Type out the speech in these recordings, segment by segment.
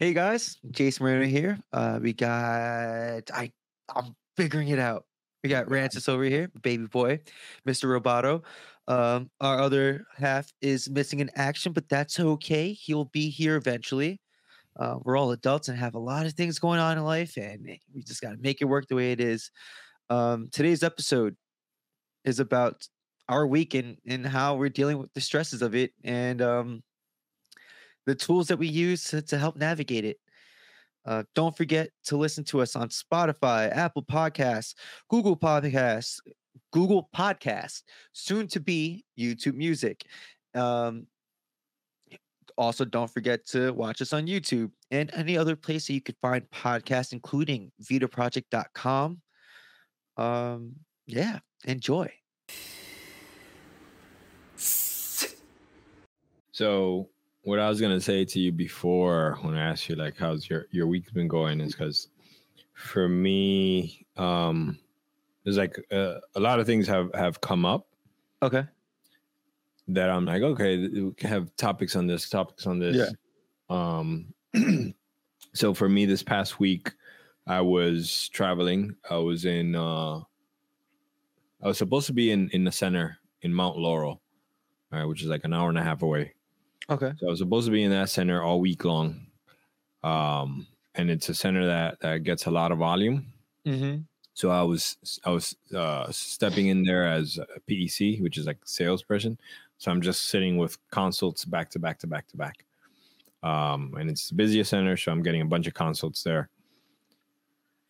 Hey guys, Jason Moreno here. Uh, we got I I'm figuring it out. We got Rances over here, baby boy, Mr. Roboto. Um, our other half is missing in action, but that's okay. He'll be here eventually. Uh, we're all adults and have a lot of things going on in life, and we just got to make it work the way it is. Um, today's episode is about our week and, and how we're dealing with the stresses of it and um, the tools that we use to, to help navigate it. Uh, don't forget to listen to us on Spotify, Apple Podcasts, Google Podcasts, Google Podcasts, soon to be YouTube Music. Um, also, don't forget to watch us on YouTube and any other place that you could find podcasts, including vidaproject.com. Um, yeah, enjoy. So what I was gonna say to you before when I asked you like how's your your week been going is because for me, um, there's like uh, a lot of things have have come up Okay. that I'm like, okay, we can have topics on this, topics on this. Yeah. Um, so for me, this past week, I was traveling. I was in. uh I was supposed to be in in the center in Mount Laurel, all right, which is like an hour and a half away. Okay. So I was supposed to be in that center all week long. Um, and it's a center that that gets a lot of volume. Mm-hmm. So I was I was uh, stepping in there as a PEC, which is like salesperson. So I'm just sitting with consults back to back to back to back. Um, and it's the busiest center, so I'm getting a bunch of consults there.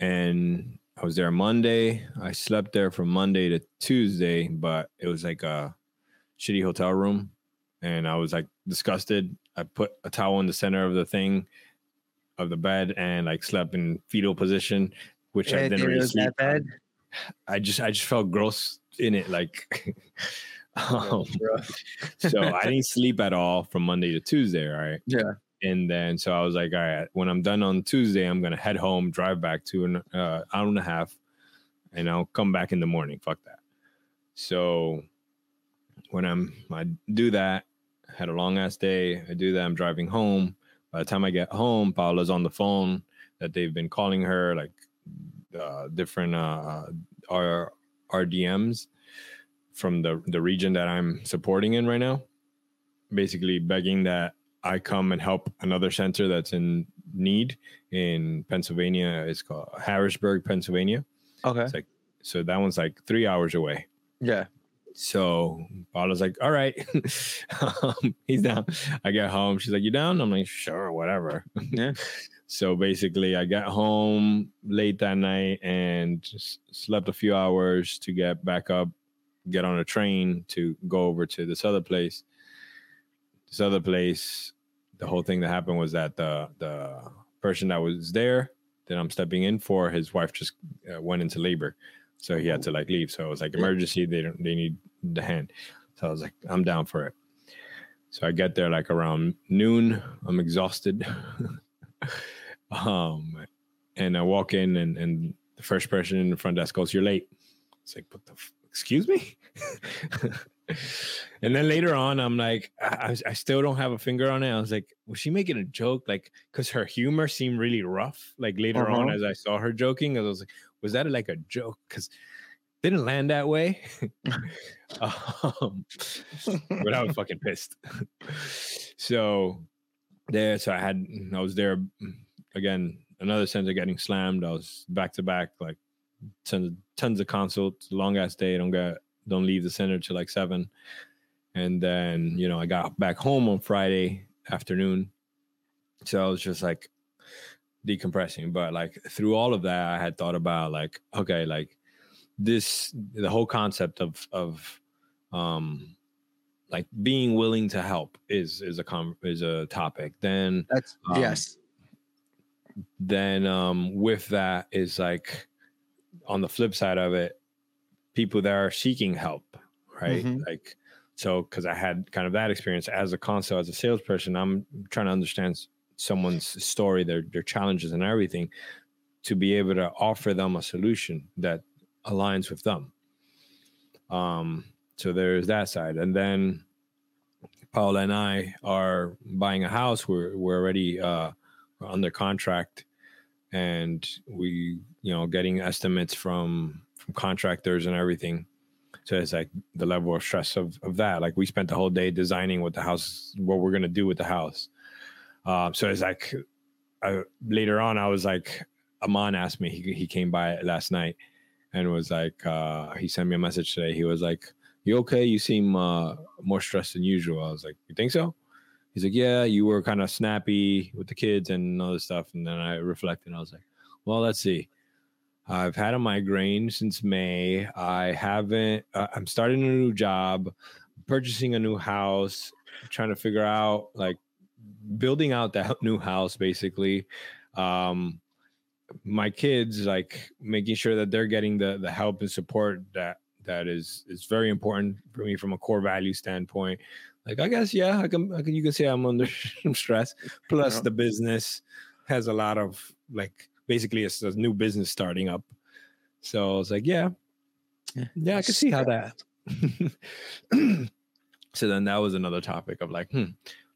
And I was there Monday. I slept there from Monday to Tuesday, but it was like a shitty hotel room, and I was like disgusted. I put a towel in the center of the thing of the bed and like slept in fetal position, which I didn't really sleep that bad. I just I just felt gross in it. Like um, so I didn't sleep at all from Monday to Tuesday, right? Yeah. And then so I was like, all right, when I'm done on Tuesday, I'm gonna head home, drive back to an uh, hour and a half, and I'll come back in the morning. Fuck that. So when I'm I do that, had a long ass day. I do that. I'm driving home. By the time I get home, Paula's on the phone that they've been calling her like uh, different uh, R- RDMs from the the region that I'm supporting in right now, basically begging that I come and help another center that's in need in Pennsylvania. It's called Harrisburg, Pennsylvania. Okay. It's like so that one's like three hours away. Yeah. So Paula's like, all right, um, he's down. I get home. She's like, you down? I'm like, sure, whatever. Yeah. So basically, I got home late that night and just slept a few hours to get back up, get on a train to go over to this other place. This other place, the whole thing that happened was that the the person that was there that I'm stepping in for, his wife just uh, went into labor, so he had to like leave. So it was like emergency. They don't. They need the hand. So I was like, I'm down for it. So I get there like around noon. I'm exhausted. um, and I walk in, and and the first person in the front desk goes, "You're late." It's like, what the? F- excuse me. and then later on, I'm like, I, I still don't have a finger on it. I was like, was she making a joke? Like, because her humor seemed really rough. Like later on, Uh-huh. as I saw her joking, I was like, was that like a joke? Because didn't land that way. um, but I was fucking pissed. so there, so I had, I was there again. Another center getting slammed. I was back to back, like tons, tons of consults. Long ass day. Don't get, don't leave the center till like seven. And then you know I got back home on Friday afternoon. So I was just like decompressing. But like through all of that, I had thought about like, okay, like this the whole concept of of um like being willing to help is is a com- is a topic then That's Um, yes. then um with that is like on the flip side of it people that are seeking help right Mhm. like so because i had kind of that experience as a console as a salesperson i'm trying to understand someone's story their their challenges and everything to be able to offer them a solution that aligns with them um so there's that side and then paula and i are buying a house we're we're already uh under contract, and we you know getting estimates from from contractors and everything. So it's like the level of stress of of that. Like we spent the whole day designing what the house, what we're gonna do with the house. Um, so it's like I, later on, I was like, Amon asked me. He he came by last night and was like, uh, he sent me a message today. He was like, "You okay? You seem uh, more stressed than usual." I was like, "You think so?" He's like, "Yeah, you were kind of snappy with the kids and all this stuff." And then I reflected. I was like, "Well, let's see." I've had a migraine since May. I haven't. Uh, I'm starting a new job, purchasing a new house, trying to figure out like building out that new house basically. Um, my kids like making sure that they're getting the the help and support that that is is very important for me from a core value standpoint. Like I guess yeah, I can I can you can say I'm under some stress. Plus yeah. the business has a lot of like basically it's a new business starting up. So I was like, yeah, yeah, yeah I can see how that. so then that was another topic of like, hmm,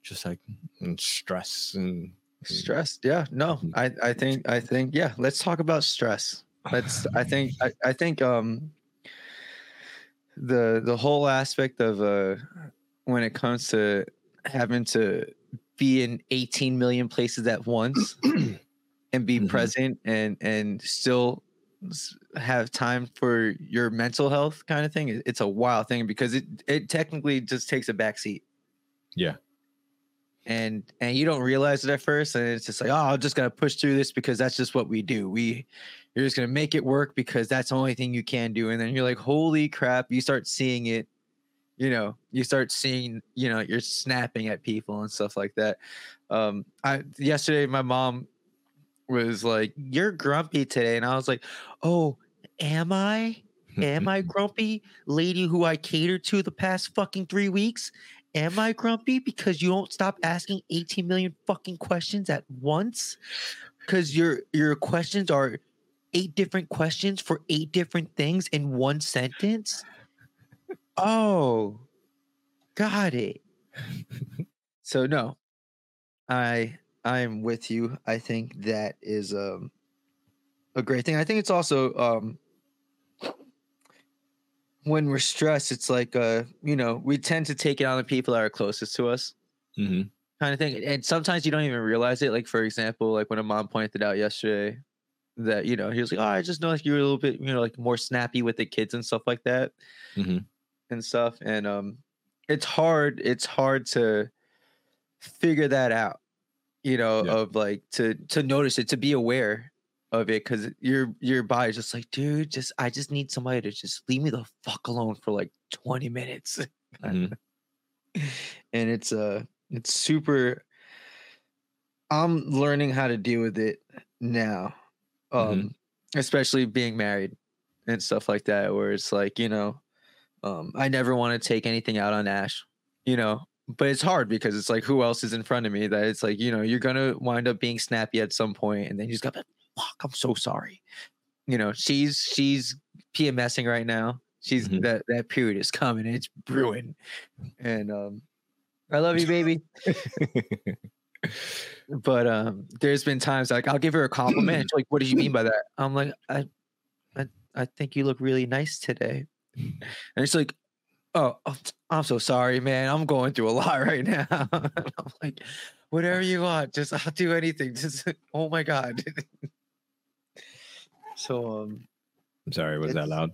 just like mm, stress and stress yeah no mm-hmm. i i think i think yeah let's talk about stress let's i think I, I think um the the whole aspect of uh when it comes to having to be in 18 million places at once and be mm-hmm. present and and still have time for your mental health kind of thing it's a wild thing because it it technically just takes a backseat yeah and and you don't realize it at first and it's just like oh i'm just gonna push through this because that's just what we do. We you're just gonna make it work because that's the only thing you can do. And then you're like holy crap you start seeing it you know you start seeing you know you're snapping at people and stuff like that. Um i yesterday my mom was like you're grumpy today and i was like oh am i? Am i grumpy? Lady who i catered to the past fucking three weeks Am I grumpy because you don't stop asking 18 million fucking questions at once? Because your your questions are eight different questions for eight different things in one sentence. Oh, got it. so no, I I'm with you. I think that is um a great thing. I think it's also um when we're stressed, it's like uh, you know, we tend to take it on the people that are closest to us. Mm-hmm. Kind of thing. And sometimes you don't even realize it. Like, for example, like when a mom pointed out yesterday that, you know, he was like, Oh, I just noticed you were a little bit, you know, like more snappy with the kids and stuff like that. Mm-hmm. And stuff. And um it's hard, it's hard to figure that out, you know, yeah. of like to to notice it, to be aware of it because your your body's just like, dude, just I just need somebody to just leave me the fuck alone for like 20 minutes. Mm-hmm. and it's uh it's super I'm learning how to deal with it now. Um mm-hmm. especially being married and stuff like that, where it's like, you know, um, I never want to take anything out on Ash, you know, but it's hard because it's like who else is in front of me that it's like, you know, you're gonna wind up being snappy at some point and then you just got fuck, I'm so sorry. You know, she's she's PMSing right now. She's mm-hmm. that that period is coming. It's brewing, and um, I love you, baby. but um, there's been times like I'll give her a compliment. Like, "What did you mean by that?" I'm like, "I, I, I think you look really nice today," and it's like, "Oh, oh I'm so sorry, man. I'm going through a lot right now." I'm like, "Whatever you want, just I'll do anything." Just oh my god. So um I'm sorry, was that loud?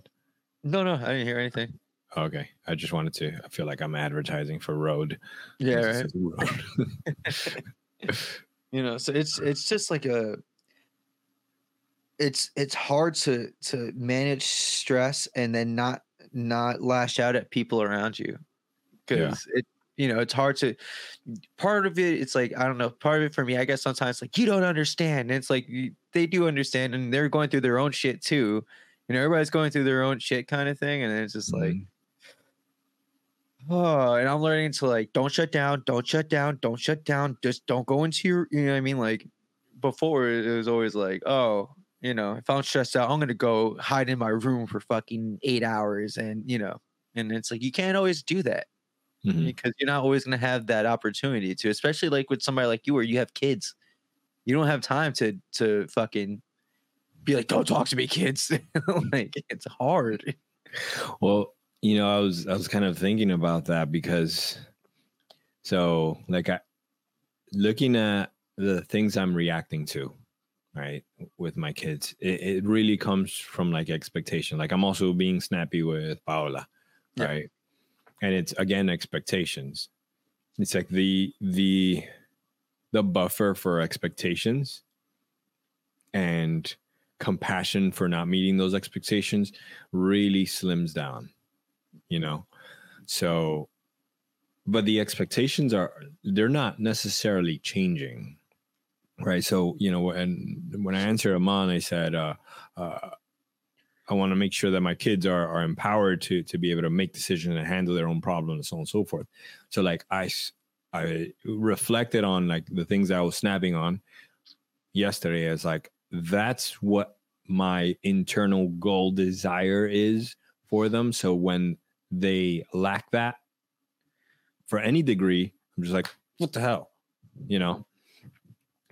No, no, I didn't hear anything. Okay. I just wanted to I feel like I'm advertising for Rode. Yeah, right. Rode. you know, so it's it's just like a it's it's hard to to manage stress and then not not lash out at people around you because yeah. it you know it's hard to part of it it's like i don't know part of it for me i guess sometimes like you don't understand and it's like they do understand and they're going through their own shit too you know everybody's going through their own shit kind of thing and it's just like mm-hmm. oh and i'm learning to like don't shut down don't shut down don't shut down just don't go into your you know what i mean like before it was always like oh you know if i'm stressed out i'm gonna go hide in my room for fucking eight hours and you know and it's like you can't always do that mm-hmm. because you're not always going to have that opportunity to, especially like with somebody like you where you have kids. You don't have time to to fucking be like, don't talk to me, kids. like it's hard. Well, you know, I was I was kind of thinking about that because so like I looking at the things I'm reacting to, right, with my kids, it, it really comes from like expectation. Like I'm also being snappy with Paola, Yeah. right? And it's again expectations. It's like the the the buffer for expectations and compassion for not meeting those expectations really slims down you know so but the expectations are they're not necessarily changing right so you know and when i answered Aman, i said uh, uh i want to make sure that my kids are are empowered to to be able to make decisions and handle their own problems and so on and so forth. So like i i reflected on like the things i was snapping on yesterday as like that's what my internal goal desire is for them. So when they lack that for any degree i'm just like what the hell? You know?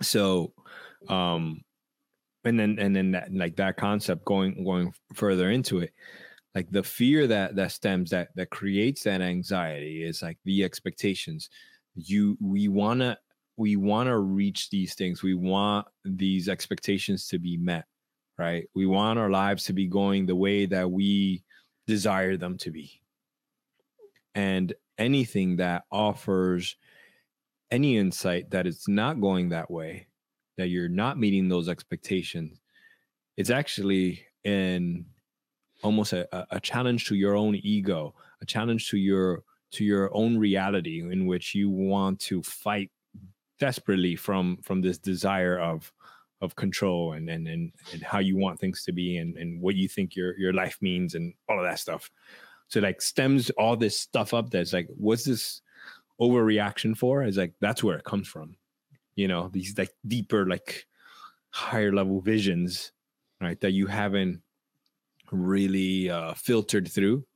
So um and then and then that like that concept going going further into it like the fear that that stems that that creates that anxiety is like the expectations. You we want to we want to reach these things. We want these expectations to be met right? We want our lives to be going the way that we desire them to be. And anything that offers any insight that it's not going that way that you're not meeting those expectations it's actually in almost a, a- a challenge to your own ego a challenge to your to your own reality in which you want to fight desperately from from this desire of of control and and and, and how you want things to be and, and what you think your your life means and all of that stuff. So like stems all this stuff up that's like what's this overreaction for? Is like that's where it comes from you know these like deeper like higher level visions right that you haven't really uh filtered through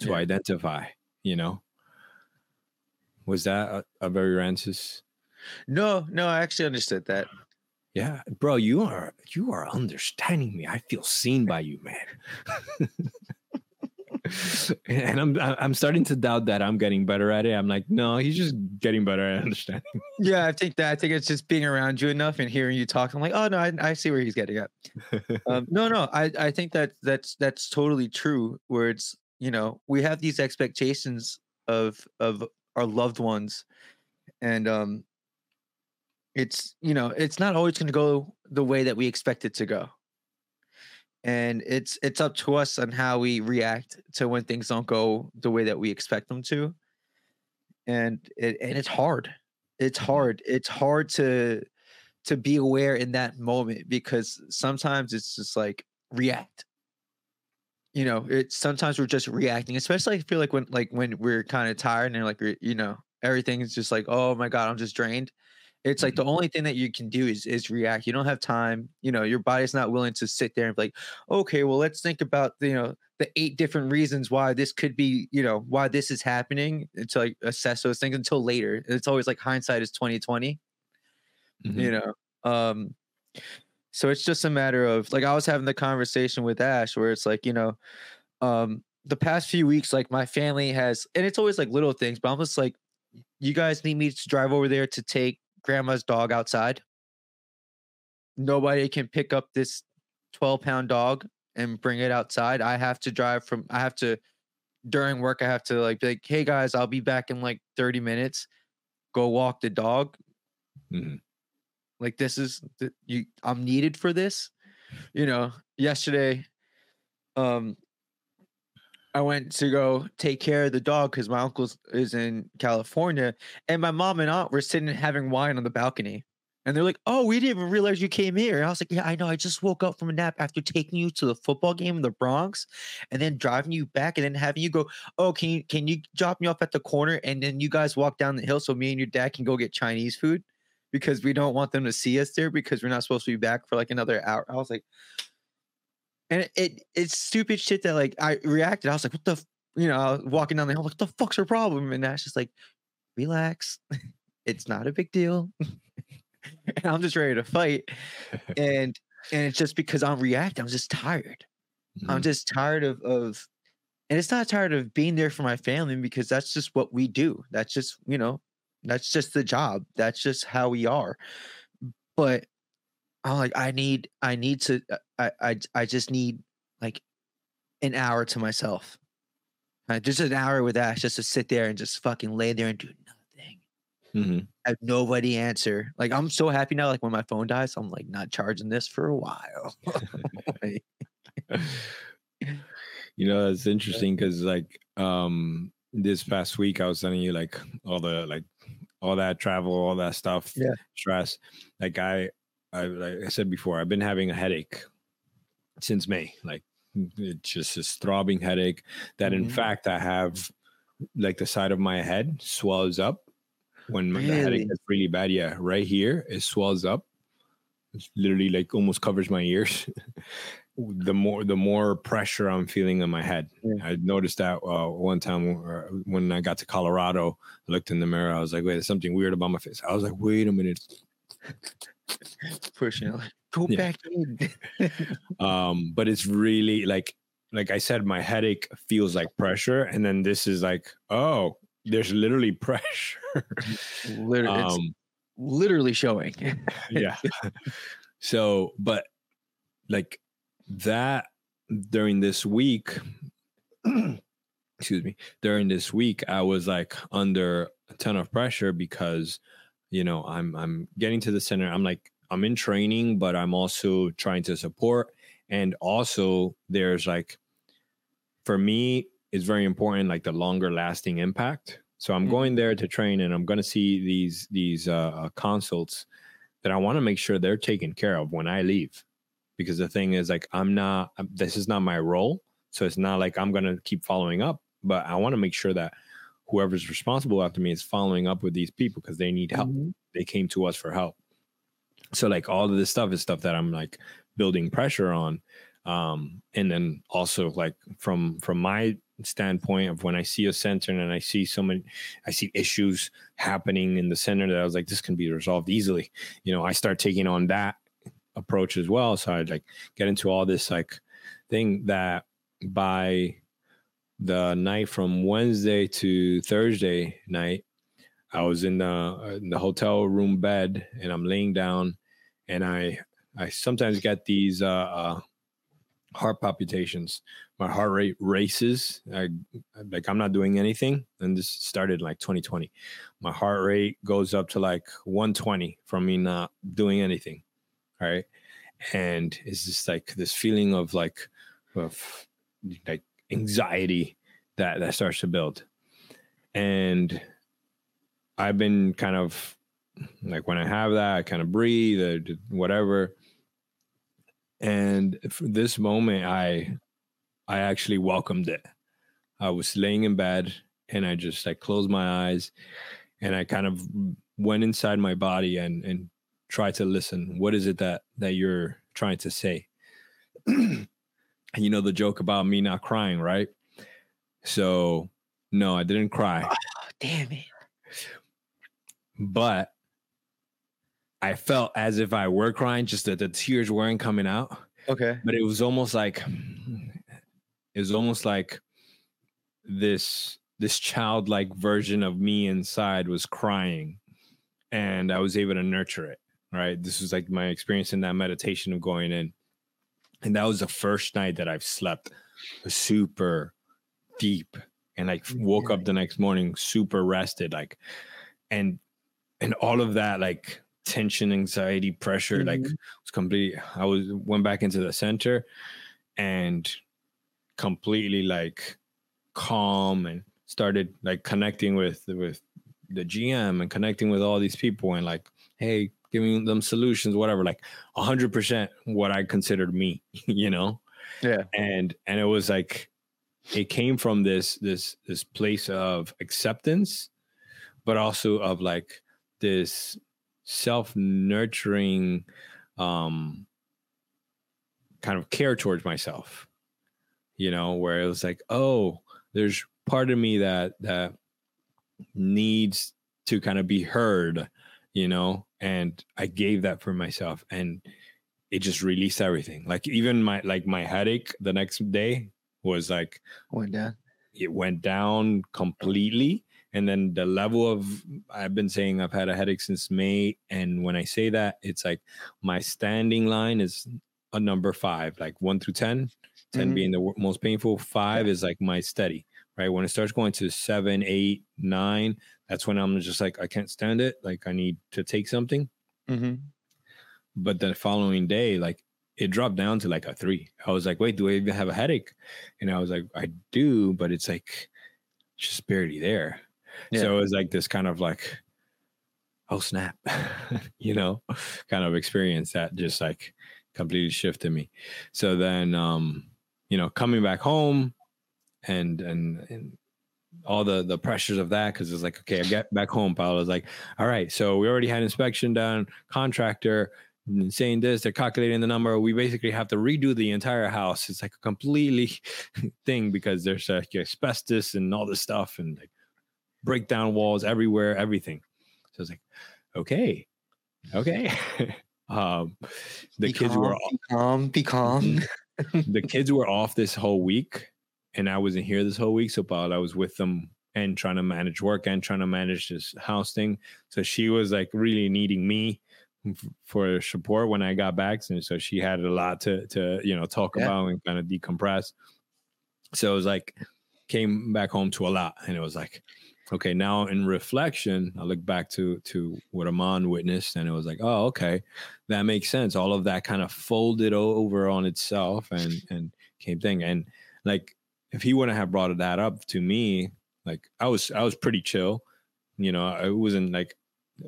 to Yeah. identify you know was that a, a very Rances? No, no, I actually understood that. Yeah, bro, you are you are understanding me. I feel seen by you, man. and I'm I'm starting to doubt that I'm getting better at it. I'm like, no, he's just getting better at understanding. Yeah, I think that I think it's just being around you enough and hearing you talk. I'm like, oh no, I, I see where he's getting at. Um, no, no, I I think that that's that's totally true. Where it's you know we have these expectations of of our loved ones, and um, it's you know it's not always going to go the way that we expect it to go. And it's it's up to us on how we react to when things don't go the way that we expect them to. And it and it's hard. It's mm-hmm. hard. It's hard to to be aware in that moment because sometimes it's just like react you know it's sometimes we're just reacting especially i feel like when like when we're kind of tired and like you know everything is just like oh my god i'm just drained it's like the only thing that you can do is is react you don't have time you know your body's not willing to sit there and be like okay well let's think about the, you know the eight different reasons why this could be you know why this is happening and to like assess those things until later it's always like hindsight is 2020 you know um so it's just a matter of like i was having the conversation with ash where it's like you know um the past few weeks like my family has and it's always like little things but i'm just like you guys need me to drive over there to take grandma's dog outside. Nobody can pick up this 12 pound dog and bring it outside. I have to drive from i have to during work i have to like be like hey guys i'll be back in like 30 minutes. Go walk the dog. Mhm. like this is you i'm needed for this. You know yesterday um i went to go take care of the dog because my uncle is in california and my mom and aunt were sitting having wine on the balcony and they're like oh we didn't even realize you came here and i was like yeah i know i just woke up from a nap after taking you to the football game in the bronx and then driving you back and then having you go oh can you can you drop me off at the corner and then you guys walk down the hill so me and your dad can go get chinese food because we don't want them to see us there because we're not supposed to be back for like another hour. I was like, and it, it it's stupid shit that like I reacted. I was like, what the, f-? you know, I was walking down the hall, like, what the fuck's her problem? And Ash just like, relax, it's not a big deal. and I'm just ready to fight. And and it's just because I'm reacting. I'm just tired. I'm Mhm. just tired of of and it's not tired of being there for my family because that's just what we do. That's just, you know, that's just the job. That's just how we are. But I'm like, I need, I need to, uh, I, I, I just need like an hour to myself. Uh, just an hour with Ash, just to sit there and just fucking lay there and do nothing. Mhm. Have nobody answer. Like I'm so happy now. Like when my phone dies, I'm like not charging this for a while. You know that's interesting because like um this past week i was telling you like all the like all that travel all that stuff Yeah. stress like i i like i said before i've been having a headache since may like it's just this throbbing headache that in Mhm. fact i have like the side of my head swells up when the Really? headache is really bad. Yeah right here it swells up. It's literally like almost covers my ears. The more the more pressure i'm feeling in my head. Yeah. i noticed that uh, one time uh, when i got to colorado i looked in the mirror i was like wait there's something weird about my face. I was like wait a minute. Pushing go Yeah. back in. um but it's really like like i said my headache feels like pressure and then this is like oh there's literally pressure Literally, it's um literally showing. yeah so but like that during this week excuse me during this week i was like under a ton of pressure because you know i'm i'm getting to the center i'm like i'm in training but i'm also trying to support. And also there's like for me it's very important like the longer lasting impact. So i'm Mhm. going there to train and i'm going to see these these uh, uh consults that i want to make sure they're taken care of when i leave. Because the thing is like i'm not this is not my role. So it's not like i'm going to keep following up but i want to make sure that whoever's responsible after me is following up with these people because they need help. Mhm. they came to us for help so like all of this stuff is stuff that i'm like building pressure on. Um and then also like from from my standpoint of when i see a center and i see so many i see issues happening in the center that i was like this can be resolved easily. You know i start taking on that approach as well. So i like get into all this like thing that by the night from wednesday to thursday night I was in the in the hotel room bed and I'm laying down and I I sometimes get these uh, uh heart palpitations. My heart rate races. I like I'm not doing anything and this started like 2020. My heart rate goes up to like 120 from me not doing anything. All right? And it's just like this feeling of like of like anxiety that that starts to build. And I've been kind of like when I have that, I kind of breathe, or whatever. And for this moment, I I actually welcomed it. I was laying in bed and I just like closed my eyes and I kind of went inside my body and and tried to listen. What is it that that you're trying to say? and you know the joke about me not crying, right? So no, I didn't cry. Oh, damn it. But I felt as if I were crying, just that the tears weren't coming out. Okay. But it was almost like it was almost like this this childlike version of me inside was crying, and I was able to nurture it. Right, this was like my experience in that meditation of going in, and that was the first night that I've slept super deep, and like woke up the next morning super rested, like, and and all of that like tension anxiety pressure like Mhm. was complete i was went back into the center and completely like calm and started like connecting with with the gm and connecting with all these people and like hey giving them solutions whatever like 100% what i considered me you know Yeah. and and it was like it came from this this this place of acceptance but also of like this self-nurturing um kind of care towards myself you know where it was like oh there's part of me that that needs to kind of be heard you know and I gave that for myself, and it just released everything. Like even my like my headache the next day was like went down. It went down completely. And then the level of I've been saying I've had a headache since May. And when I say that, it's like my standing line is a number five, like one through 10, 10 mm-hmm. being the most painful. Five yeah. is like my steady, right? When it starts going to seven, eight, nine, that's when I'm just like, I can't stand it. Like I need to take something. Mm-hmm. But the following day, like it dropped down to like a three. I was like, wait, do I even have a headache? And I was like, I do, but it's like just barely there. Yeah. So it was like this kind of like, oh snap, you know, kind of experience that just like completely shifted me. So then um, you know, coming back home and and and all the the pressures of that because it's like okay i get back home Paolo was like all right so we already had inspection done contractor saying this, they're calculating the number. We basically have to redo the entire house. It's like a completely thing because there's like asbestos and all this stuff and like breakdown walls everywhere, everything. So it's like, okay, okay. um, the be kids calm, were be calm, be calm. Mm-hmm. the kids were off this whole week, and I wasn't here this whole week. So, Paul, I was with them and trying to manage work and trying to manage this house thing. So she was like really needing me for support when I got back, and so she had a lot to to you know talk yeah. about and kind of decompress. So it was like came back home to a lot, and it was like, okay, now in reflection, I look back to to what Amon witnessed, and it was like, oh, okay, that makes sense. All of that kind of folded over on itself, and and came thing, and like if he wouldn't have brought that up to me, like I was I was pretty chill, you know, I wasn't like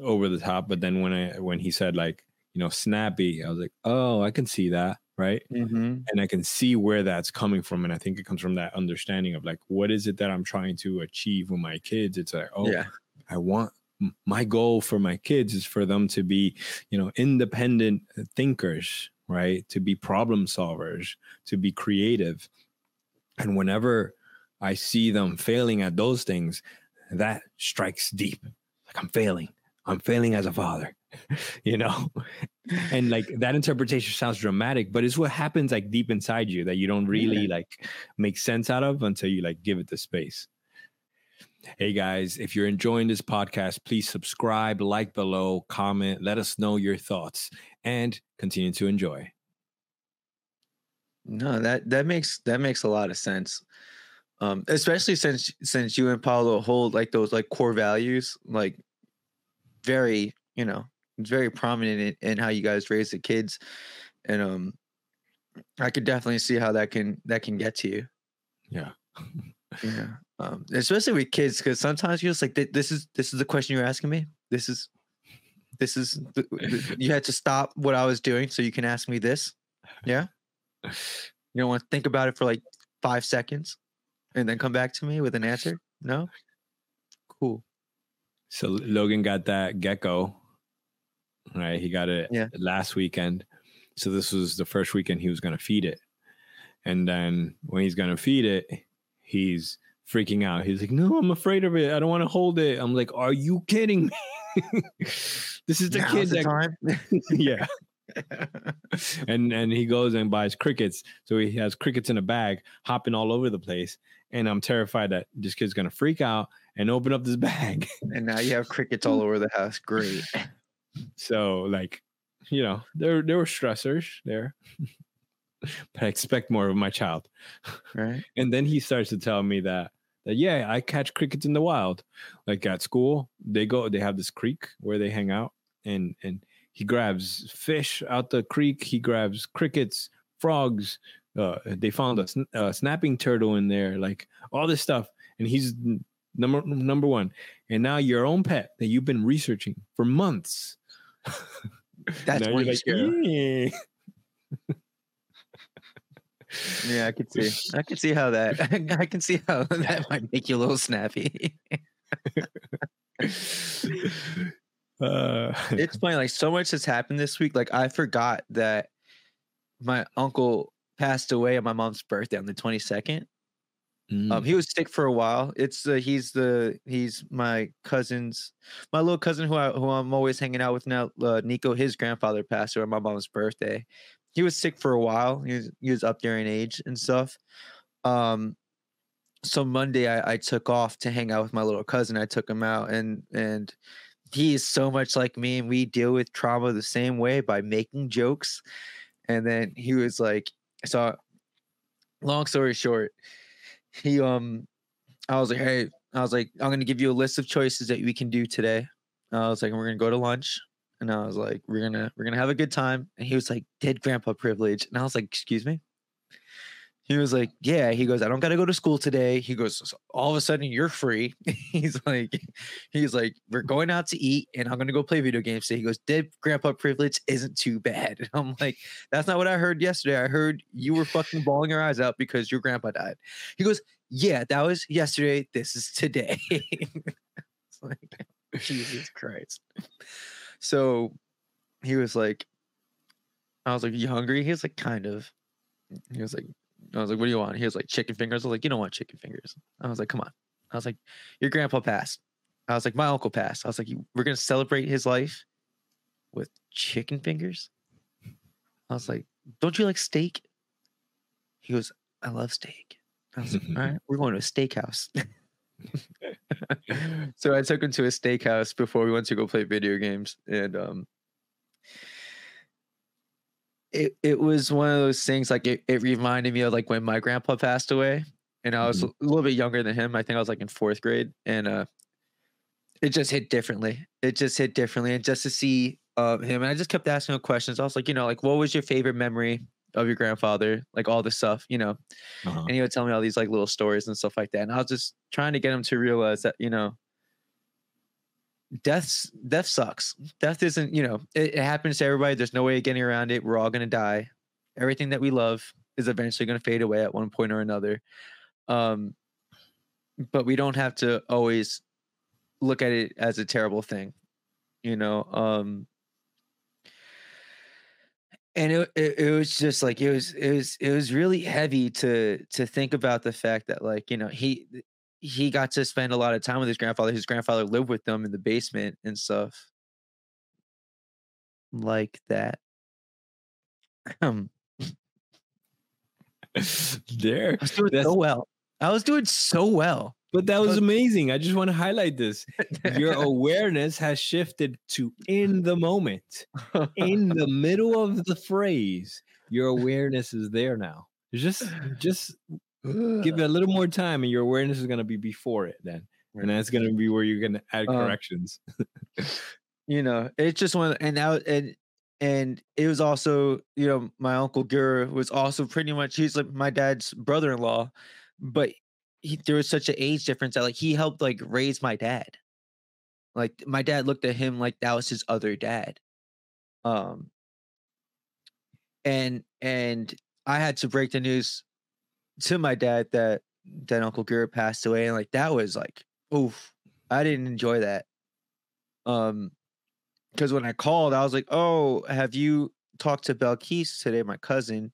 over the top. But then when I when he said like you know snappy, I was like, oh, I can see that, right? Mm-hmm. And I can see where that's coming from, and I think it comes from that understanding of like what is it that I'm trying to achieve with my kids. It's like, oh, yeah. I want my goal for my kids is for them to be you know independent thinkers right to be problem solvers to be creative and whenever i see them failing at those things that strikes deep like i'm failing I'm failing as a father, you know? and like that interpretation sounds dramatic, but it's what happens like deep inside you that you don't really yeah. like make sense out of until you like give it the space. Hey guys, if you're enjoying this podcast, please subscribe, like below, comment, let us know your thoughts, and continue to enjoy. No, that that makes that makes a lot of sense. Um, especially since since you and Paulo hold like those like core values, like very, you know, very prominent in, in how you guys raise the kids, and um, I could definitely see how that can that can get to you. Yeah. yeah. Um, especially with kids, because sometimes you're just like, this is this is the question you're asking me. This is this is the, you had to stop what I was doing so you can ask me this. Yeah. You don't want to think about it for like five seconds and then come back to me with an answer. No. Cool. So Logan got that gecko, right? He got it yeah. last weekend. So this was the first weekend he was going to feed it. And then when he's going to feed it, he's freaking out. He's like, "No, I'm afraid of it. I don't want to hold it." I'm like, "Are you kidding me?" this is the Now's kid the that time. yeah. and and he goes and buys crickets. So he has crickets in a bag, hopping all over the place. And I'm terrified that this kid's gonna freak out and open up this bag. and now you have crickets all over the house. Great. So like, you know, there there were stressors there. but I expect more of my child. Right. And then he starts to tell me that that yeah, I catch crickets in the wild. Like at school, they go they have this creek where they hang out and and he grabs fish out the creek, he grabs crickets, frogs, uh, they found a, a snapping turtle in there, like all this stuff. And he's number number one, and now your own pet that you've been researching for months. That's now like, yeah. yeah, I can see. I can see how that. I can see how that might make you a little snappy. uh, it's funny. Like so much has happened this week. Like I forgot that my uncle passed away on my mom's birthday on the twenty second. Um, Mm. he was sick for a while. It's uh, he's the he's my cousin's my little cousin who I who I'm always hanging out with now. Uh, Nico, his grandfather passed away on my mom's birthday. He was sick for a while. He was he was up there in age and stuff. Um, so Monday I, I took off to hang out with my little cousin. I took him out and and he is so much like me and we deal with trauma the same way by making jokes. And then he was like, so long story short, he um I was like, hey, I was like, I'm gonna give you a list of choices that we can do today. I was like, we're gonna go to lunch. And I was like, we're gonna we're gonna have a good time. And he was like, dead grandpa privilege. And I was like, excuse me? He was like, Yeah. He goes, I don't gotta go to school today. He goes, "So all of a sudden you're free. he's like, he's like, we're going out to eat and I'm gonna go play video games. So he goes, Dead grandpa privilege isn't too bad. And I'm like, that's not what I heard yesterday. I heard you were fucking bawling your eyes out because your grandpa died. He goes, Yeah, that was yesterday. This is today. it's like, Jesus Christ. So he was like, I was like, You hungry? He was like, kind of. He was like, I was like, what do you want? He was like, chicken fingers. I was like, you don't want chicken fingers. I was like, come on. I was like, your grandpa passed. I was like, my uncle passed. I was like, we're gonna celebrate his life with chicken fingers. I was like, don't you like steak? He goes, I love steak. I was like, all right, we're going to a steakhouse. so I took him to a steakhouse before we went to go play video games, and um, it it was one of those things like it, it reminded me of like when my grandpa passed away, and I was Mhm. a little bit younger than him. I think I was like in fourth grade, and uh, it just hit differently. It just hit differently, and just to see uh, him, and I just kept asking him questions. I was like, you know, like what was your favorite memory of your grandfather? Like all this stuff, you know Uh-huh. and he would tell me all these like little stories and stuff like that. And I was just trying to get him to realize that you know, death's death sucks. Death isn't you know it, it happens to everybody. There's no way of getting around it. We're all gonna die. Everything that we love is eventually gonna fade away at one point or another. Um, but we don't have to always look at it as a terrible thing, you know. Um, and it, it it was just like it was it was it was really heavy to to think about the fact that like you know he he got to spend a lot of time with his grandfather his grandfather lived with them in the basement and stuff like that um there. i was doing so well i was doing so well But that was amazing. I just want to highlight this. Your awareness has shifted to in the moment, in the middle of the phrase. Your awareness is there now. Just, just give it a little more time, and your awareness is going to be before it. Then, and that's going to be where you're going to add Uh, corrections. you know it's just one and now and and it was also you know my uncle Gura was also pretty much he's like my dad's brother-in-law but he, there was such an age difference that like he helped like raise my dad like my dad looked at him like that was his other dad um and and i had to break the news to my dad that that uncle Gura passed away and like that was like oof i didn't enjoy that um because when I called, I was like, "Oh, have you talked to Belkis today, my cousin?"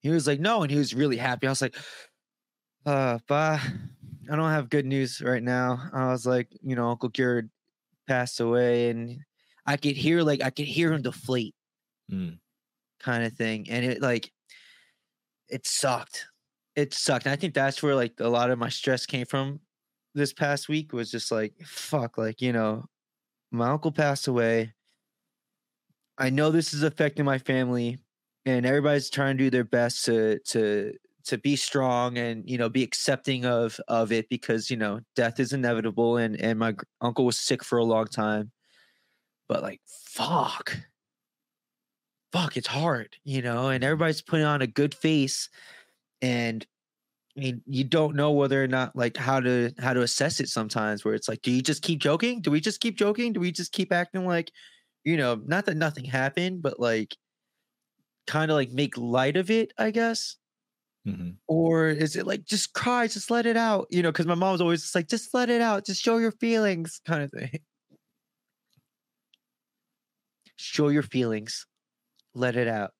He was like, "No," and he was really happy. I was like, "Uh, bah, I don't have good news right now." I was like, "You know, Uncle Gerd passed away," and I could hear like I could hear him deflate, Mm. kind of thing, and it like it sucked. It sucked. And I think that's where like a lot of my stress came from this past week was just like, fuck, like you know, my uncle passed away. I know this is affecting my family, and everybody's trying to do their best to to to be strong and you know be accepting of of it because you know death is inevitable and and my uncle was sick for a long time. But like, fuck, fuck, it's hard, you know, and everybody's putting on a good face, and I mean, you don't know whether or not like how to how to assess it sometimes where it's like, do you just keep joking? Do we just keep joking? Do we just keep acting like, you know, not that nothing happened, but like kind of like make light of it, I guess? Mhm. Or is it like just cry, just let it out? You know, because my mom's always just like, just let it out, just show your feelings, kind of thing. Show your feelings, let it out.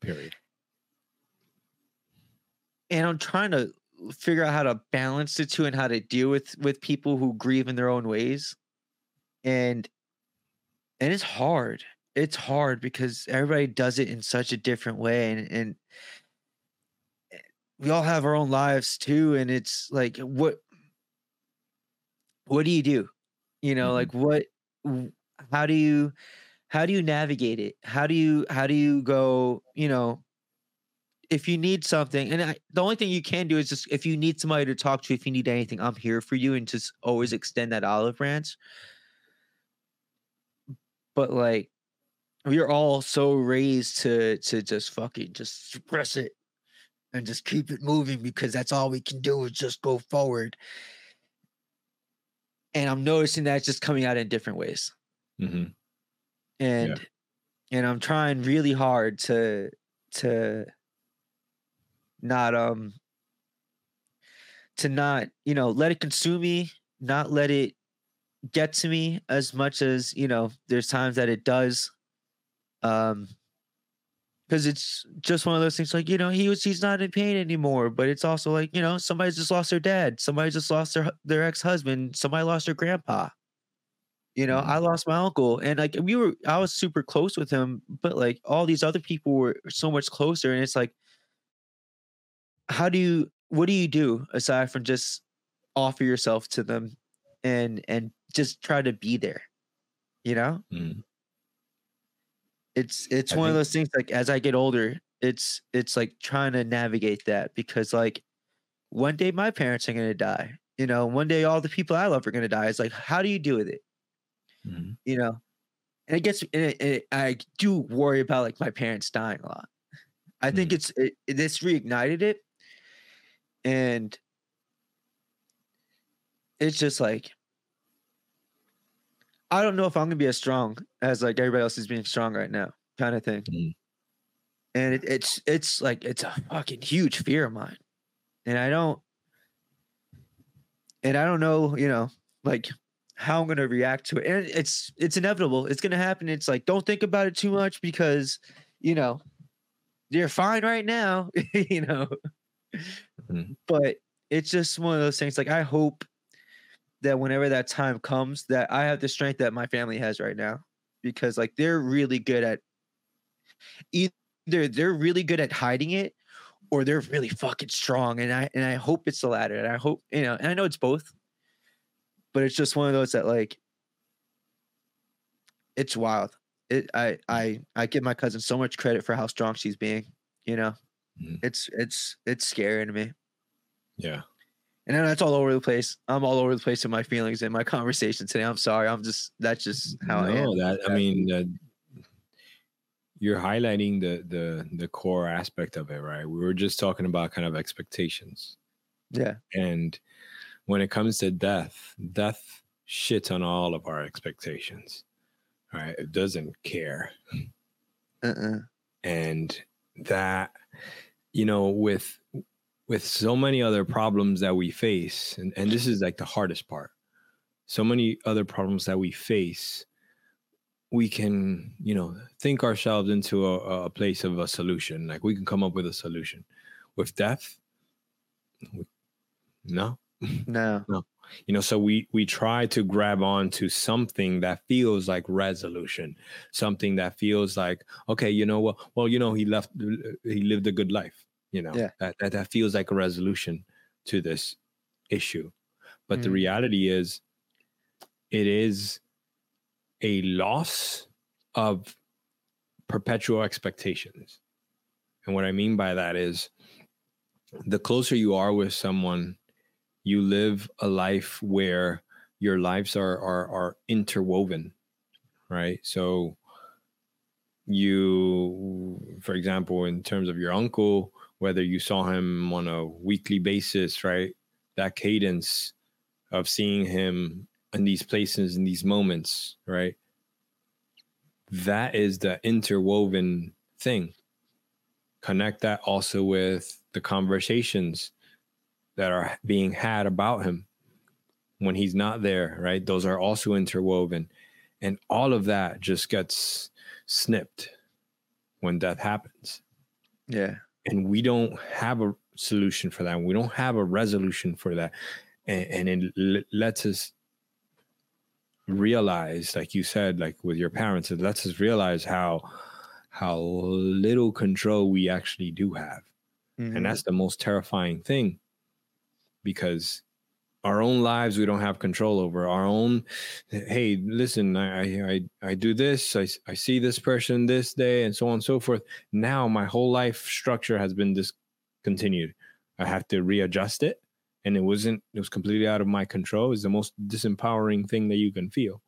Period. And I'm trying to figure out how to balance the two and how to deal with with people who grieve in their own ways. And and it's hard. It's hard because everybody does it in such a different way and and eh, we all have our own lives too and it's like what what do you do? You know Mhm. like what how do you how do you navigate it? How do you how do you go you know if you need something and I, the only thing you can do is just if you need somebody to talk to if you need anything i'm here for you and just always extend that olive branch. But like we're all so raised to to just fucking just suppress it and just keep it moving because that's all we can do is just go forward. And i'm noticing that's just coming out in different ways. Hmm and and i'm trying really hard to to not um to not you know let it consume me not let it get to me as much as you know there's times that it does um because it's just one of those things like you know he was he's not in pain anymore but it's also like you know somebody just lost their dad somebody just lost their their ex-husband somebody lost their grandpa you know Mhm. i lost my uncle and like we were i was super close with him but like all these other people were so much closer and it's like how do you what do you do aside from just offer yourself to them and and just try to be there you know Mhm. it's it's I one of those things like as i get older it's it's like trying to navigate that because like one day my parents are going to die you know one day all the people i love are going to die it's like how do you deal with it Mhm. you know and it gets and it, it, i do worry about like my parents dying a lot i think Mhm. it's it, it- this reignited it and it's just like i don't know if i'm gonna be as strong as like everybody else is being strong right now kind of thing. Mhm. and it, it's it's like it's a fucking huge fear of mine. And i don't and i don't know you know like how i'm gonna react to it. And it's it's inevitable. It's gonna happen. It's like don't think about it too much because you know you're fine right now you know Mhm. but it's just one of those things like i hope that whenever that time comes that i have the strength that my family has right now because like they're really good at either they're really good at hiding it or they're really fucking strong and i and i hope it's the latter and i hope you know and i know it's both but it's just one of those that like it's wild it i i i give my cousin so much credit for how strong she's being you know Mhm. it's it's it's scary to me Yeah. and that's all over the place. I'm all over the place in my feelings and my conversation today. I'm sorry. I'm just that's just how I am. No, that I mean, uh, you're highlighting the the the core aspect of it, right? We were just talking about kind of expectations, Yeah. and when it comes to death, death shits on all of our expectations, right? It doesn't care, Uh-uh. and that you know with with so many other problems that we face and, and this is like the hardest part. So many other problems that we face we can you know think ourselves into a, a place of a solution. Like we can come up with a solution. With death we- no. No. you know so we we try to grab on to something that feels like resolution. Something that feels like okay you know what? Well you know he left he lived a good life you know Yeah. that, that that feels like a resolution to this issue but the Mhm. reality is it is a loss of perpetual expectations and what i mean by that is the closer you are with someone you live a life where your lives are are are interwoven right so you for example in terms of your uncle whether you saw him on a weekly basis right that cadence of seeing him in these places in these moments right that is the interwoven thing connect that also with the conversations that are being had about him when he's not there, right? Those are also interwoven. And all of that just gets snipped when death happens. Yeah. And we don't have a solution for that. We don't have a resolution for that. And, and it l- lets us realize like you said like with your parents it lets us realize how how little control we actually do have. Mhm. and that's the most terrifying thing because our own lives we don't have control over our own hey listen i i i, do this i, I see this person this day and so on and so forth. Now my whole life structure has been discontinued. I have to readjust it and it wasn't it was completely out of my control. It's the most disempowering thing that you can feel.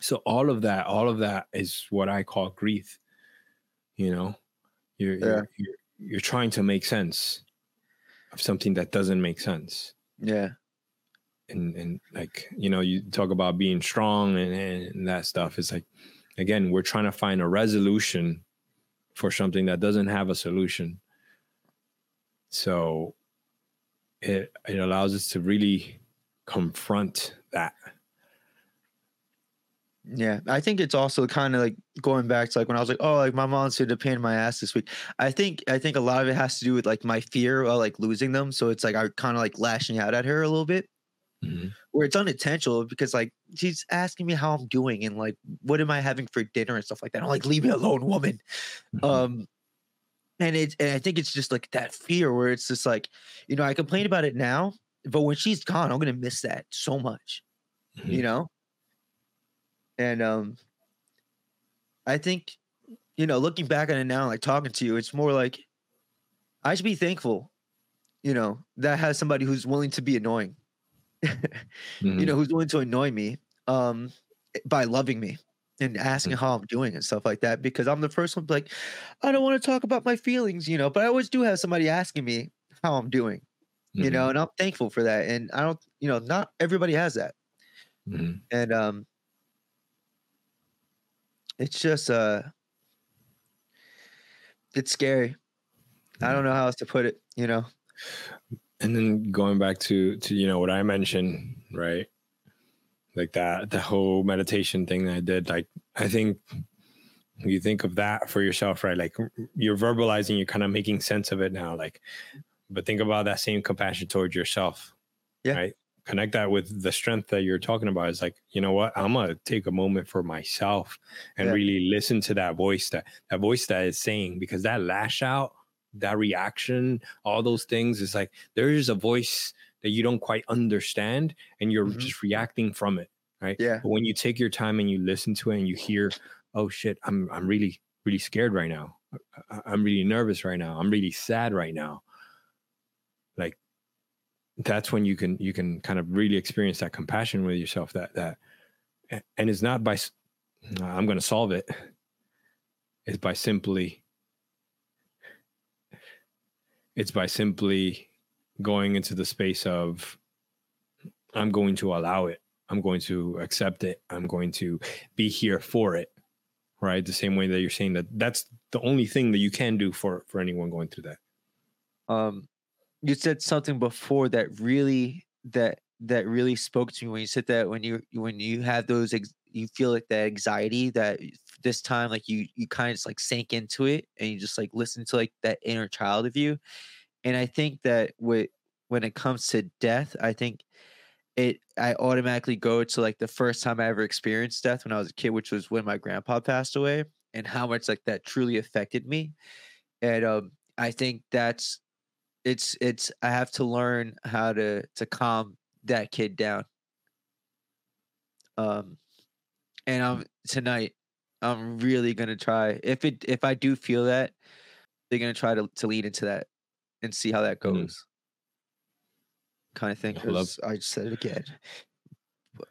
So all of that all of that is what i call grief you know? You're Yeah. you're, you're, you're trying to make sense of something that doesn't make sense. Yeah and and like you know you talk about being strong and, and that stuff it's like again we're trying to find a resolution for something that doesn't have a solution so it it allows us to really confront that Yeah, I think it's also kind of like going back to like when I was like, oh, like my mom's to pain in my ass this week. I think I think a lot of it has to do with like my fear of like losing them. So it's like I kind of like lashing out at her a little bit, Mhm. where it's unintentional because like she's asking me how I'm doing and like what am I having for dinner and stuff like that. I'm like, leave me alone, woman. Mhm. Um, and it and I think it's just like that fear where it's just like, you know, I complain about it now, but when she's gone, I'm gonna miss that so much you Mhm. know and um i think you know looking back on it now like talking to you it's more like i should be thankful you know that has somebody who's willing to be annoying you Mhm. know who's willing to annoy me um by loving me and asking how i'm doing and stuff like that because i'm the first one to like i don't want to talk about my feelings you know but i always do have somebody asking me how i'm doing you Mhm. know and i'm thankful for that and i don't you know not everybody has that Mhm. and um it's just uh it's scary i don't know how else to put it you know and then going back to to you know what i mentioned right? Like that the whole meditation thing that i did like i think you think of that for yourself right? Like you're verbalizing you're kind of making sense of it now like but think about that same compassion towards yourself Yeah. right? Connect that with the strength that you're talking about. Is like you know what? I'm gonna take a moment for myself and Yeah. really listen to that voice that that voice that is saying because that lash out that reaction all those things is like there is a voice that you don't quite understand and you're Mhm. just reacting from it right? Yeah. but when you take your time and you listen to it and you hear oh shit i'm i'm really really scared right now. I'm really nervous right now. I'm really sad right now. Like that's when you can you can kind of really experience that compassion with yourself that that and it's not by i'm going to solve it. It's by simply it's by simply going into the space of i'm going to allow it. I'm going to accept it. I'm going to be here for it. Right? The same way that you're saying that that's the only thing that you can do for for anyone going through that. Um you said something before that really that that really spoke to me when you said that when you when you have those ex- you feel like that anxiety that this time like you you kind of just like sank into it and you just like listen to like that inner child of you. And i think that with when it comes to death i think it i automatically go to like the first time i ever experienced death when i was a kid which was when my grandpa passed away and how much like that truly affected me. And um i think that's it's it's i have to learn how to to calm that kid down. Um and i'm tonight i'm really gonna try if it if i do feel that they're gonna try to, to lead into that and see how that Mhm. goes. Kind of thing I said it again. But-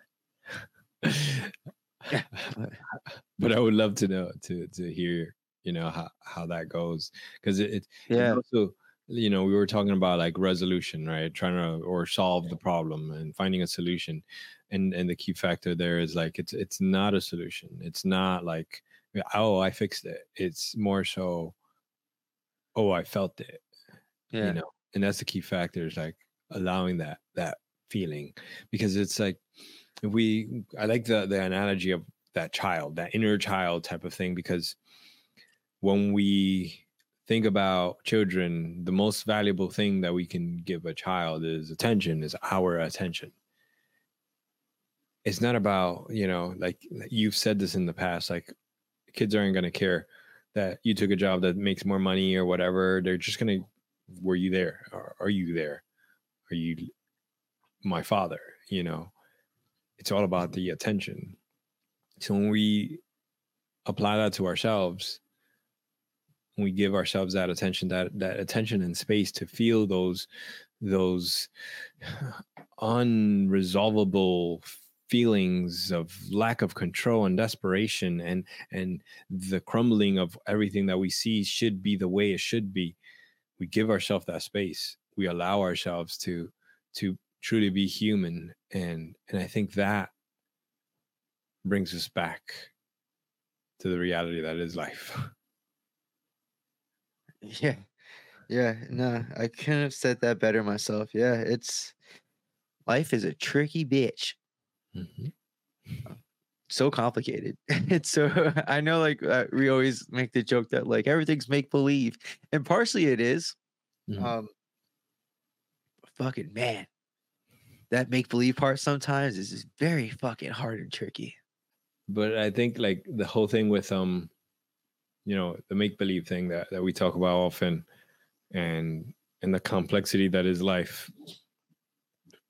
but I would love to know to to hear you know how how that goes because it, it yeah. also you know we were talking about like resolution right? Trying to or solve the problem and finding a solution and and the key factor there is like it's it's not a solution. It's not like oh I fixed it. It's more so oh I felt it yeah. you know? And that's the key factor is like allowing that that feeling. Because it's like we i like the the analogy of that child that inner child type of thing because when we think about children, the most valuable thing that we can give a child is attention, is our attention. It's not about, you know, like you've said this in the past, like kids aren't going to care that you took a job that makes more money or whatever. They're just going to, were you there? Are, are you there? Are you my father? You know, it's all about the attention. So when we apply that to ourselves, we give ourselves that attention, that that attention and space to feel those those unresolvable feelings of lack of control and desperation and and the crumbling of everything that we see should be the way it should be we give ourselves that space we allow ourselves to to truly be human and and i think that brings us back to the reality that is life Yeah. Yeah. No, I couldn't have said that better myself. Yeah. It's life is a tricky bitch. Mhm. So complicated. It's so, I know like uh, we always make the joke that like everything's make believe, and partially it is. Mhm. Um, fucking man, that make believe part sometimes is just very fucking hard and tricky. but i think like the whole thing with um you know the make believe thing that, that we talk about often and and the complexity that is life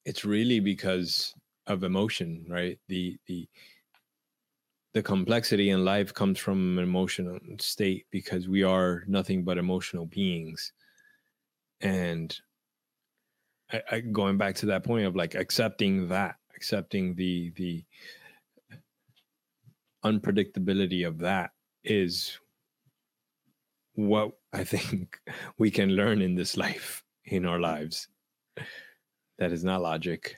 it's really because of emotion right the the the complexity in life comes from an emotional state because we are nothing but emotional beings and I, I going back to that point of like accepting that accepting the the unpredictability of that is what I think we can learn in this life, in our lives. That is not logic.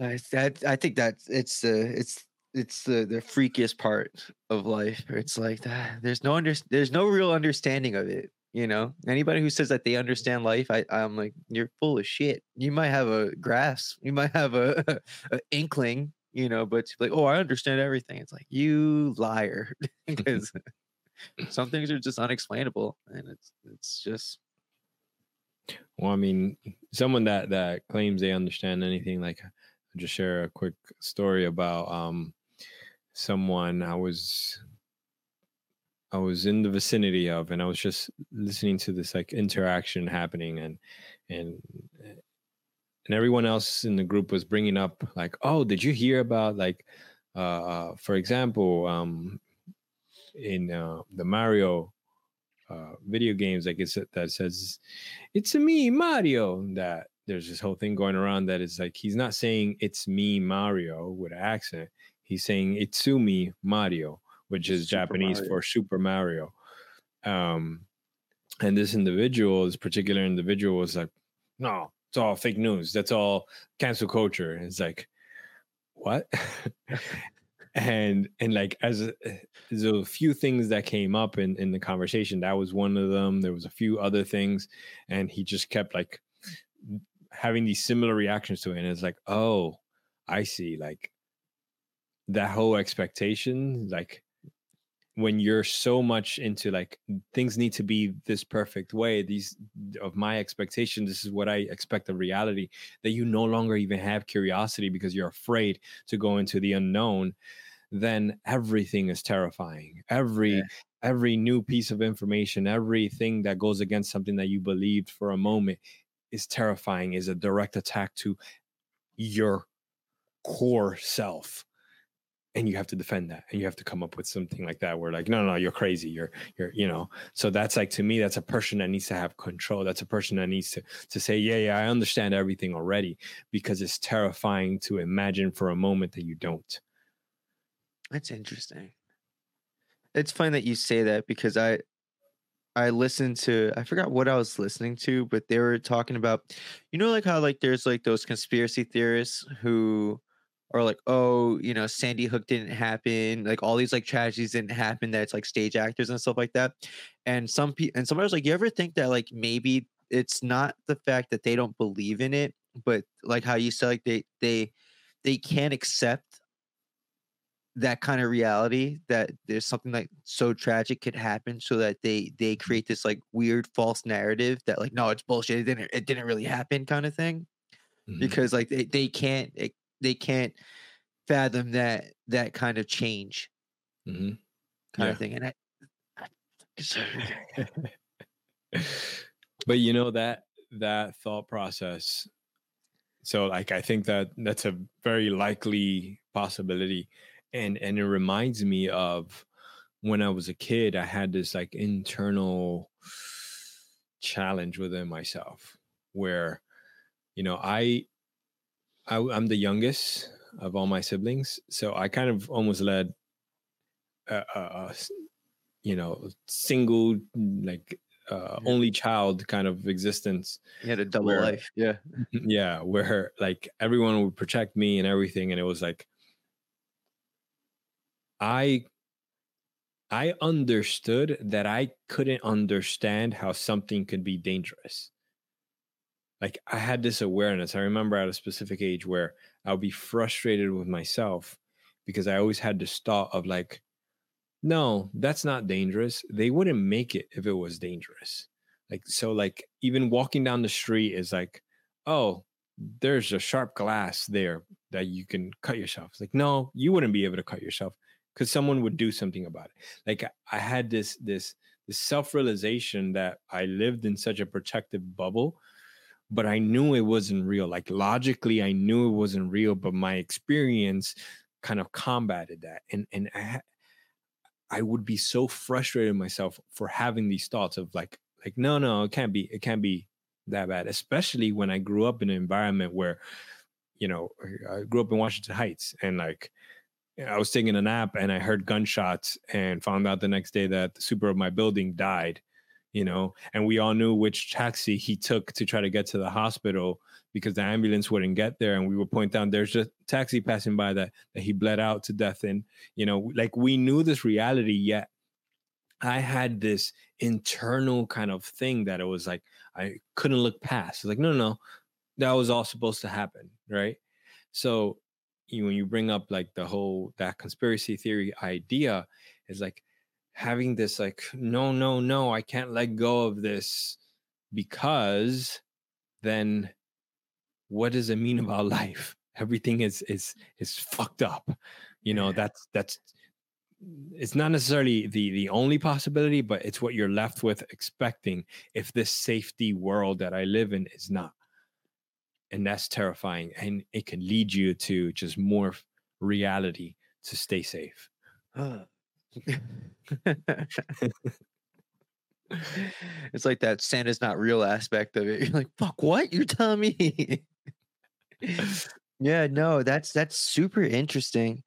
I, that, I think that it's the it's it's the the freakiest part of life. It's like that. There's no under, there's no real understanding of it. You know, anybody who says that they understand life, I I'm like, you're full of shit. You might have a grasp, you might have a, a inkling, you know, but like, oh, I understand everything. It's like you liar, because some things are just unexplainable, and it's it's just Well, I mean, someone that that claims they understand anything, like just share a quick story about um someone I was I was in the vicinity of, and I was just listening to this like interaction happening, and and and everyone else in the group was bringing up like, oh, did you hear about like, uh, uh for example, um, in uh, the Mario uh, video games, like it's that says, "It's a me, Mario." That there's this whole thing going around that is like he's not saying "It's me, Mario" with an accent. He's saying "Itsumi Mario," which is Super Japanese Mario. for Super Mario. Um, and this individual, this particular individual, was like, "No, it's all fake news. That's all cancel culture." And it's like, what? and and like as a, there's a few things that came up in in the conversation. That was one of them. There was a few other things, and he just kept like having these similar reactions to it. And it's like, oh, I see. Like that whole expectation, like when you're so much into like things need to be this perfect way these of my expectation this is what i expect of reality that you no longer even have curiosity because you're afraid to go into the unknown then everything is terrifying every Yeah. every new piece of information everything that goes against something that you believed for a moment is terrifying is a direct attack to your core self and you have to defend that and you have to come up with something like that where like no no you're crazy you're you're you know so that's like to me that's a person that needs to have control that's a person that needs to to say yeah yeah i understand everything already because it's terrifying to imagine for a moment that you don't That's interesting. It's funny that you say that because I I listened to I forgot what I was listening to, but they were talking about you know like how like there's like those conspiracy theorists who are like, oh, you know, Sandy Hook didn't happen, like all these like tragedies didn't happen, that it's like stage actors and stuff like that. And some people and somebody was like, you ever think that like maybe it's not the fact that they don't believe in it, but like how you said like they they they can't accept that kind of reality that there's something like so tragic could happen so that they they create this like weird false narrative that like no it's bullshit it didn't it didn't really happen kind of thing Mhm. because like they, they can't it, they can't fathom that that kind of change Mhm. kind Yeah. of thing and I, I but you know that that thought process so like i think that that's a very likely possibility and and it reminds me of when i was a kid i had this like internal challenge within myself where you know i, I i'm the youngest of all my siblings so i kind of almost led a you know single like uh, only child kind of existence you had a double Where- life yeah. Yeah where like everyone would protect me and everything and it was like i i understood that i couldn't understand how something could be dangerous. Like i had this awareness. I remember at a specific age where i would be frustrated with myself because i always had this thought of like no that's not dangerous. They wouldn't make it if it was dangerous. Like so like even walking down the street is like oh there's a sharp glass there that you can cut yourself. It's like no you wouldn't be able to cut yourself because someone would do something about it like I- i had this this this self-realization that i lived in such a protective bubble but i knew it wasn't real like logically i knew it wasn't real but my experience kind of combated that and and i I would be so frustrated myself for having these thoughts of like, like, no, no, it can't be, it can't be that bad. Especially when I grew up in an environment where, you know, I grew up in Washington Heights and like I was taking a nap and I heard gunshots and found out the next day that the super of my building died, you know, and we all knew which taxi he took to try to get to the hospital because the ambulance wouldn't get there. And we would point down, there's a taxi passing by that, that he bled out to death in you know? Like we knew this reality yet i had this internal kind of thing that it was like i couldn't look past. It's like no no no. That was all supposed to happen right? So you, when you bring up like the whole that conspiracy theory idea is like having this like no no no i can't let go of this because then what does it mean about life? Everything is is is fucked up. You know that's that's it's not necessarily the the only possibility but it's what you're left with expecting if this safety world that i live in is not and that's terrifying and it can lead you to just more reality to stay safe it's like that Santa's not real aspect of it. You're like, fuck, what? You're telling me? yeah, no, that's that's super interesting.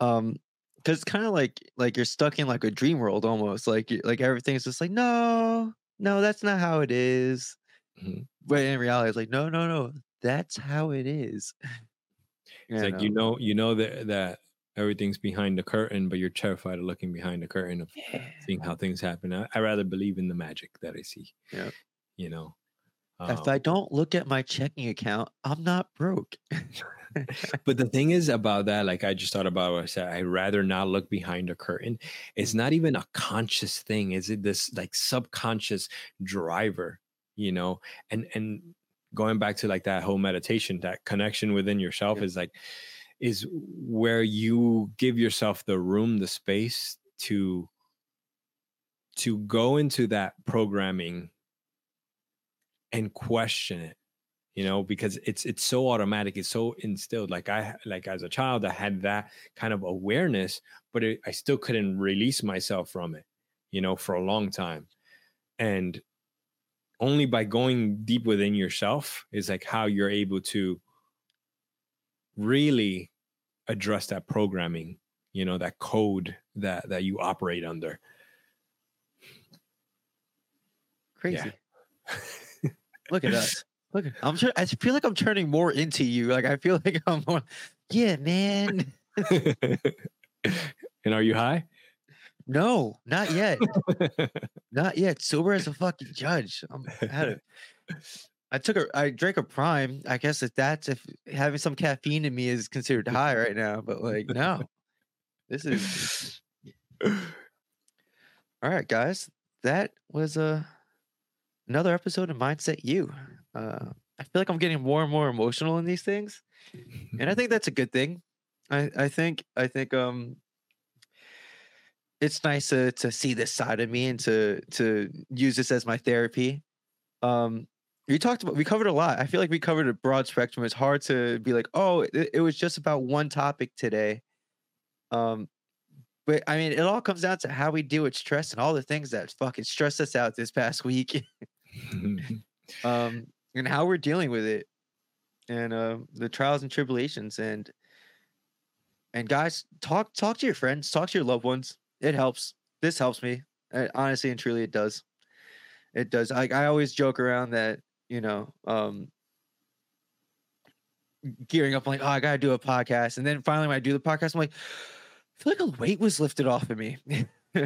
Um, because it's kind of like like you're stuck in like a dream world almost. Like like everything's just like, no, no, that's not how it is. Mhm. But in reality, it's like, no, no, no, that's how it is. it's like you know you know that that everything's behind the curtain but you're terrified of looking behind the curtain of yeah. seeing how things happen i, I rather believe in the magic that i see Yeah. you know if Um, I don't look at my checking account, I'm not broke. but the thing is about that like i just thought about what i said i'd rather not look behind a curtain it's not even a conscious thing is it this like subconscious driver you know and and going back to like that whole meditation that connection within yourself Yeah. is like is where you give yourself the room the space to to go into that programming and question it you know because it's it's so automatic it's so instilled like i like as a child i had that kind of awareness but it, i still couldn't release myself from it you know for a long time and only by going deep within yourself is like how you're able to really address that programming you know that code that that you operate under Crazy. Look at us. Look, at, I'm. I feel like I'm turning more into you. Like I feel like I'm more. Yeah, man. and are you high No, not yet. Not yet. Sober as a fucking judge. I'm I had a, I took a I drank a prime. I guess if that's if having some caffeine in me is considered high right now, but like no. This is all right, guys. That was a uh, another episode of Mindset U. Uh, I feel like I'm getting more and more emotional in these things, and I think that's a good thing. I I think I think um it's nice to to see this side of me and to to use this as my therapy. Um, we talked about we covered a lot. I feel like we covered a broad spectrum. It's hard to be like, oh, it, it was just about one topic today. Um, but I mean, it all comes down to how we deal with stress and all the things that fucking stressed us out this past week. um, and how we're dealing with it, and uh, the trials and tribulations, and and guys, talk talk to your friends, talk to your loved ones. It helps. This helps me. honestly and truly, it does. It does. Like I always joke around that you know, um, gearing up, I'm like, oh, I gotta do a podcast, and then finally when I do the podcast, I'm like, I feel like a weight was lifted off of me.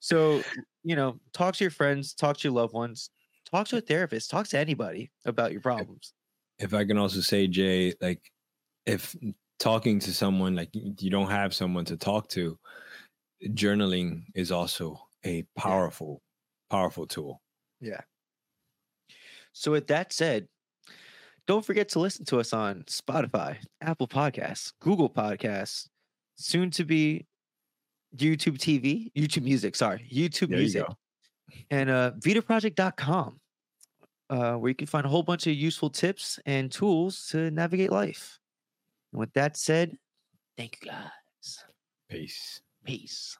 so, you know, talk to your friends, talk to your loved ones, talk to a therapist, talk to anybody about your problems. If I can also say, Jay, like if talking to someone like you don't have someone to talk to, journaling is also a powerful, yeah. powerful tool. Yeah. So, with that said, don't forget to listen to us on Spotify, Apple Podcasts, Google Podcasts, soon to be YouTube TV, YouTube Music, sorry, YouTube there Music, and uh, VidaProject.com, uh, where you can find a whole bunch of useful tips and tools to navigate life. And with that said, thank you guys. Peace. Peace.